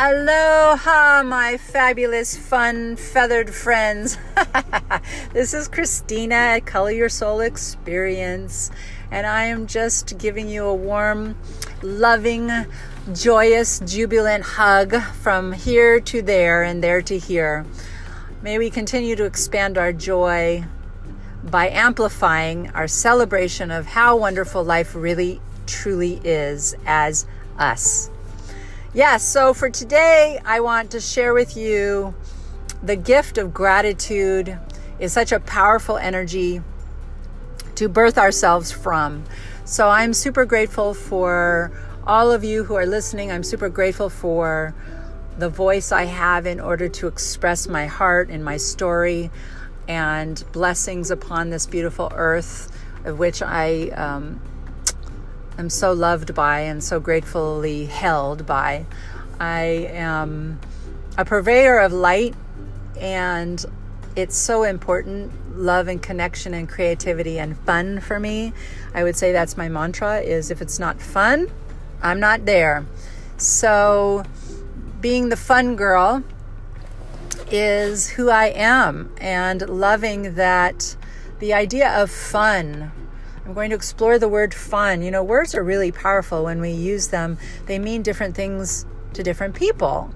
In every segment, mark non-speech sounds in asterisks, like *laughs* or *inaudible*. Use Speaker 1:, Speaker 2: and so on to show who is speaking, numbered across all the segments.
Speaker 1: Aloha, my fabulous, fun, feathered friends. *laughs* this is Christina at Color Your Soul Experience, and I am just giving you a warm, loving, joyous, jubilant hug from here to there and there to here. May we continue to expand our joy by amplifying our celebration of how wonderful life really, truly is as us. Yes, so for today, I want to share with you the gift of gratitude is such a powerful energy to birth ourselves from. So I'm super grateful for all of you who are listening. I'm super grateful for the voice I have in order to express my heart and my story and blessings upon this beautiful earth of which I um, am so loved by and so gratefully held by. I am a purveyor of light, and it's so important love and connection and creativity and fun for me. I would say that's my mantra is if it's not fun, I'm not there. So being the fun girl is who I am and loving that the idea of fun I'm going to explore the word fun. You know, words are really powerful when we use them, they mean different things to different people.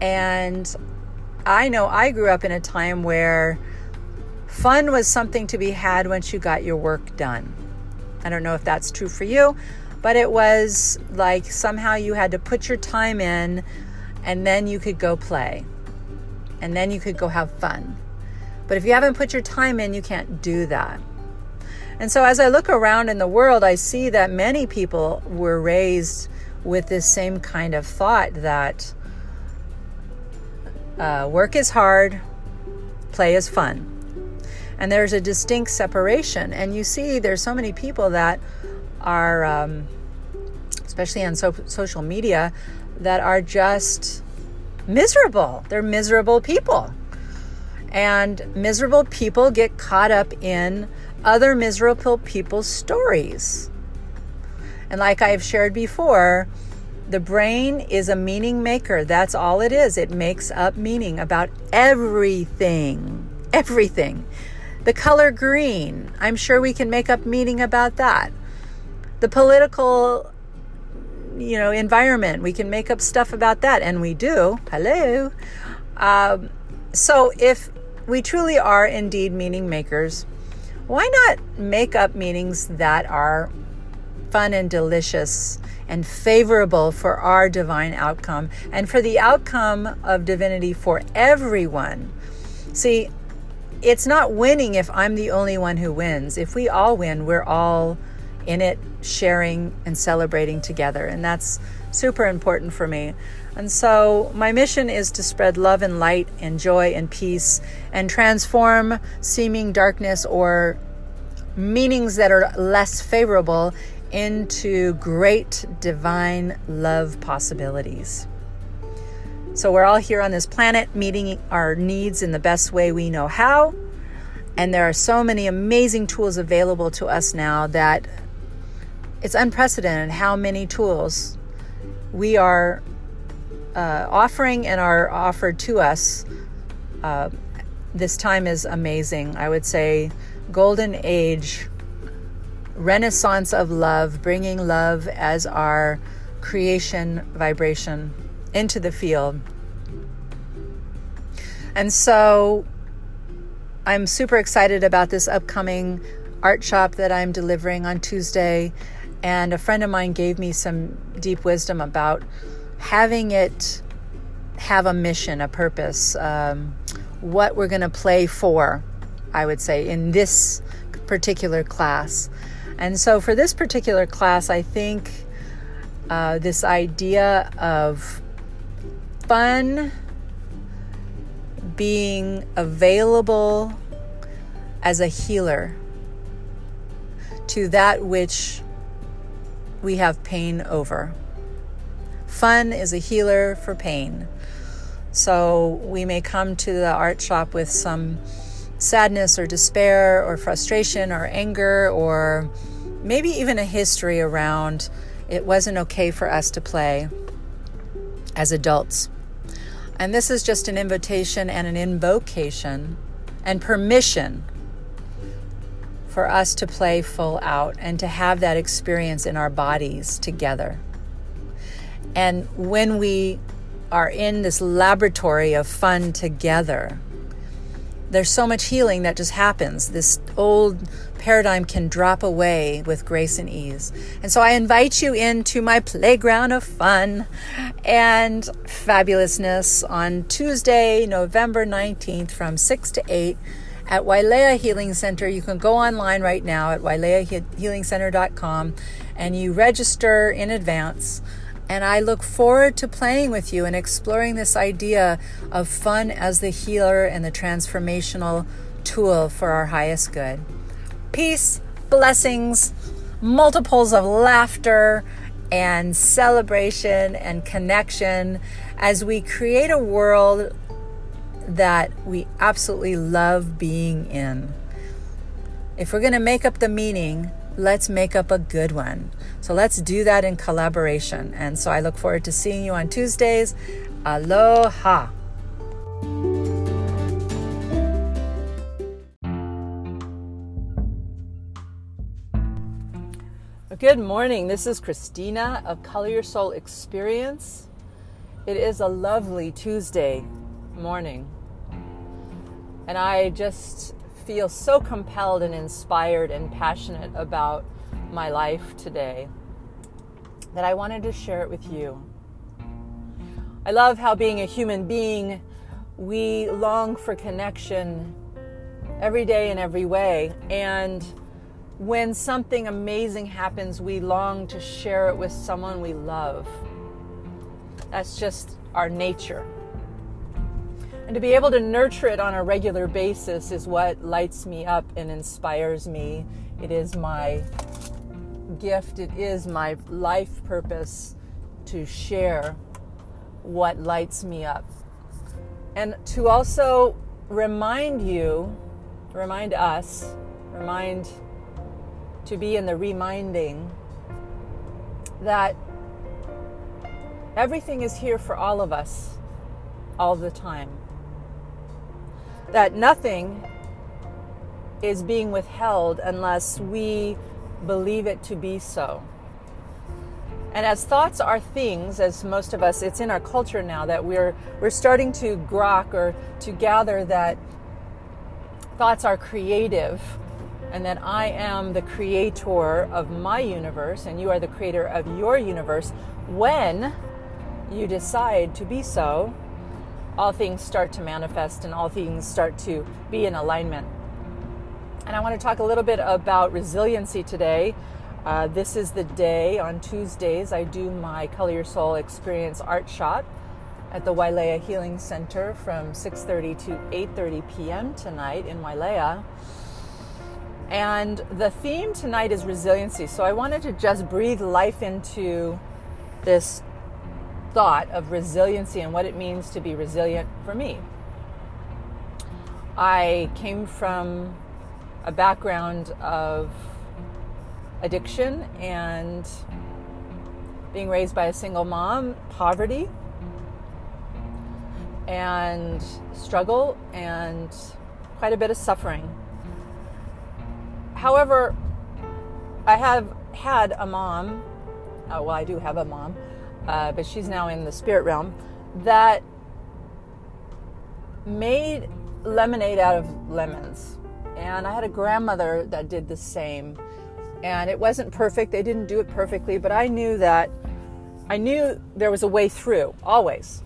Speaker 1: And I know I grew up in a time where fun was something to be had once you got your work done. I don't know if that's true for you, but it was like somehow you had to put your time in and then you could go play and then you could go have fun. But if you haven't put your time in, you can't do that. And so as I look around in the world, I see that many people were raised with this same kind of thought that uh, work is hard, play is fun. And there's a distinct separation. And you see, there's so many people that are, um, especially on so- social media, that are just miserable. They're miserable people. And miserable people get caught up in other miserable people's stories. And like I've shared before, the brain is a meaning maker. That's all it is. It makes up meaning about everything. Everything. The color green, I'm sure we can make up meaning about that. The political you know environment we can make up stuff about that and we do hello um, so if we truly are indeed meaning makers why not make up meanings that are fun and delicious and favorable for our divine outcome and for the outcome of divinity for everyone? See, it's not winning if I'm the only one who wins. If we all win, we're all in it, sharing and celebrating together. And that's super important for me. And so, my mission is to spread love and light and joy and peace and transform seeming darkness or meanings that are less favorable into great divine love possibilities. So, we're all here on this planet meeting our needs in the best way we know how. And there are so many amazing tools available to us now that it's unprecedented how many tools we are uh, offering and are offered to us. Uh, this time is amazing. I would say, golden age, renaissance of love, bringing love as our creation vibration into the field. And so I'm super excited about this upcoming art shop that I'm delivering on Tuesday. And a friend of mine gave me some deep wisdom about having it have a mission, a purpose, um, what we're going to play for, I would say, in this particular class. And so for this particular class, I think uh, this idea of fun being available as a healer to that which we have pain over. Fun is a healer for pain. So we may come to the art shop with some sadness or despair or frustration or anger or maybe even a history around it wasn't okay for us to play as adults And this is just an invitation and an invocation and permission for us to play full out and to have that experience in our bodies together. And when we are in this laboratory of fun together, there's so much healing that just happens. This old paradigm can drop away with grace and ease. And so I invite you into my playground of fun and fabulousness on Tuesday, November 19th from 6 to 8 at Wailea Healing Center. You can go online right now at waileahealingcenter.com and you register in advance. And I look forward to playing with you and exploring this idea of fun as the healer and the transformational tool for our highest good. Peace, blessings, multiples of laughter and celebration and connection as we create a world that we absolutely love being in. If we're going to make up the meaning, let's make up a good one. So let's do that in collaboration. And so I look forward to seeing you on Tuesdays. Aloha. Good morning. This is Christina of Color Your Soul Experience. It is a lovely Tuesday morning. And I just feel so compelled and inspired and passionate about my life today that I wanted to share it with you. I love how, being a human being, we long for connection every day in every way. And when something amazing happens, we long to share it with someone we love. That's just our nature. And to be able to nurture it on a regular basis is what lights me up and inspires me. It is my gift, it is my life purpose to share what lights me up. And to also remind you, remind us, remind to be in the reminding that everything is here for all of us all the time. That nothing is being withheld unless we believe it to be so. And as thoughts are things, as most of us, it's in our culture now that we're we're starting to grok or to gather that thoughts are creative and that I am the creator of my universe and you are the creator of your universe, when you decide to be so, all things start to manifest and all things start to be in alignment. And I want to talk a little bit about resiliency today. Uh, this is the day on Tuesdays I do my Color Your Soul Experience art shop at the Wailea Healing Center from 6:30 to 8:30 p.m. tonight in Wailea. And the theme tonight is resiliency. So I wanted to just breathe life into this thought of resiliency and what it means to be resilient for me. I came from a background of addiction and being raised by a single mom, poverty, and struggle, and quite a bit of suffering. However, I have had a mom, uh, well, I do have a mom, uh, but she's now in the spirit realm, that made lemonade out of lemons. And I had a grandmother that did the same. And it wasn't perfect, they didn't do it perfectly, but I knew that I knew there was a way through, always.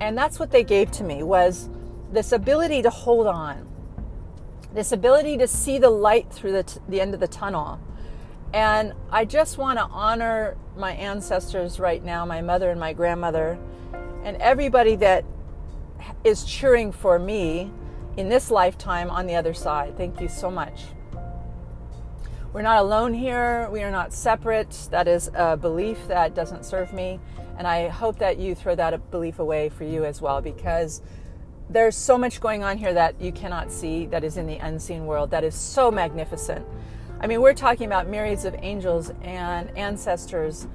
Speaker 1: And that's what they gave to me was this ability to hold on this ability to see the light through the, t- the end of the tunnel. And I just want to honor my ancestors right now, my mother and my grandmother, and everybody that is cheering for me in this lifetime on the other side. Thank you so much. We're not alone here. We are not separate. That is a belief that doesn't serve me. And I hope that you throw that belief away for you as well because there's so much going on here that you cannot see that is in the unseen world that is so magnificent. I mean, we're talking about myriads of angels and ancestors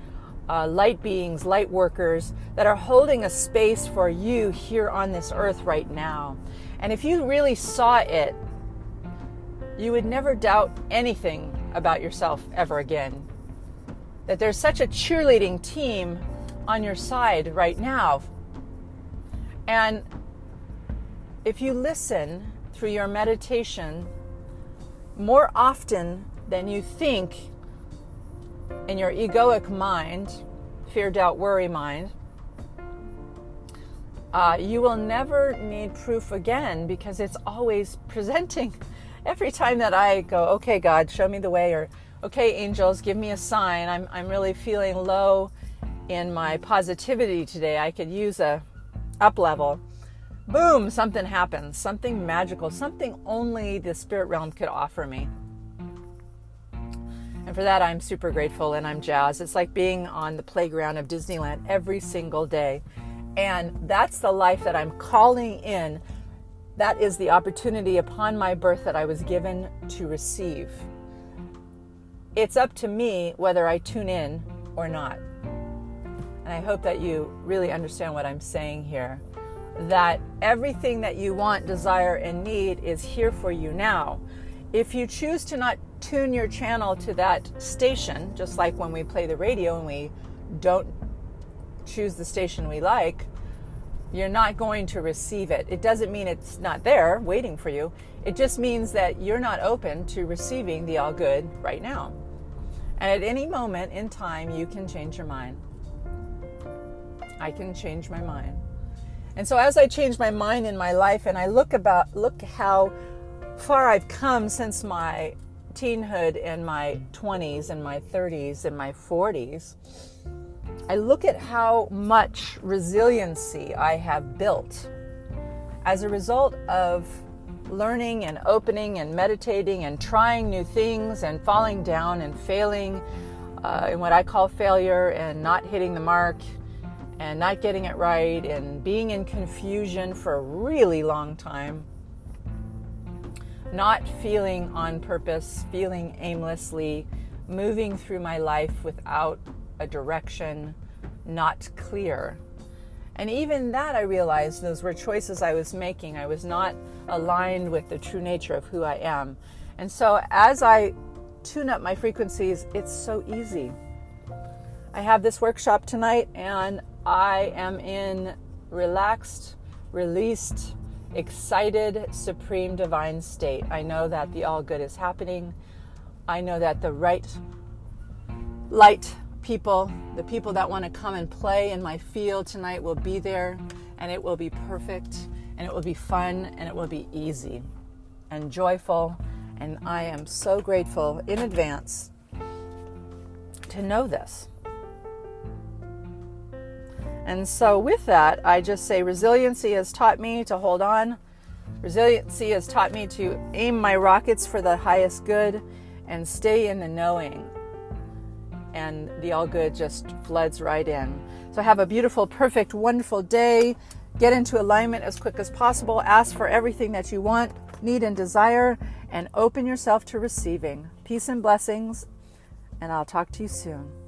Speaker 1: uh, light beings, light workers that are holding a space for you here on this earth right now. And if you really saw it, you would never doubt anything about yourself ever again. That there's such a cheerleading team on your side right now. And if you listen through your meditation more often than you think in your egoic mind, fear, doubt, worry mind, uh, you will never need proof again because it's always presenting. *laughs* Every time that I go, okay, God, show me the way, or okay, angels, give me a sign. I'm, I'm really feeling low in my positivity today. I could use a up level. Boom, something happens, something magical, something only the spirit realm could offer me. For that, I'm super grateful and I'm jazzed. It's like being on the playground of Disneyland every single day. And that's the life that I'm calling in. That is the opportunity upon my birth that I was given to receive. It's up to me whether I tune in or not. And I hope that you really understand what I'm saying here. That everything that you want, desire, and need is here for you now. If you choose to not tune your channel to that station, just like when we play the radio and we don't choose the station we like, you're not going to receive it. It doesn't mean it's not there waiting for you. It just means that you're not open to receiving the all good right now. And at any moment in time, you can change your mind. I can change my mind. And so as I change my mind in my life and I look about look how far I've come since my teenhood and my 20s and my 30s and my 40s, I look at how much resiliency I have built as a result of learning and opening and meditating and trying new things and falling down and failing uh, in what I call failure and not hitting the mark and not getting it right and being in confusion for a really long time not feeling on purpose, feeling aimlessly, moving through my life without a direction, not clear. And even that, I realized those were choices I was making. I was not aligned with the true nature of who I am. And so, as I tune up my frequencies, it's so easy. I have this workshop tonight, and I am in relaxed, released, excited, supreme divine state. I know that the all good is happening. I know that the right light people, the people that want to come and play in my field tonight will be there and it will be perfect and it will be fun and it will be easy and joyful. And I am so grateful in advance to know this. And so, with that, I just say resiliency has taught me to hold on. Resiliency has taught me to aim my rockets for the highest good and stay in the knowing. And the all good just floods right in. So, have a beautiful, perfect, wonderful day. Get into alignment as quick as possible. Ask for everything that you want, need, and desire, and open yourself to receiving. Peace and blessings. And I'll talk to you soon.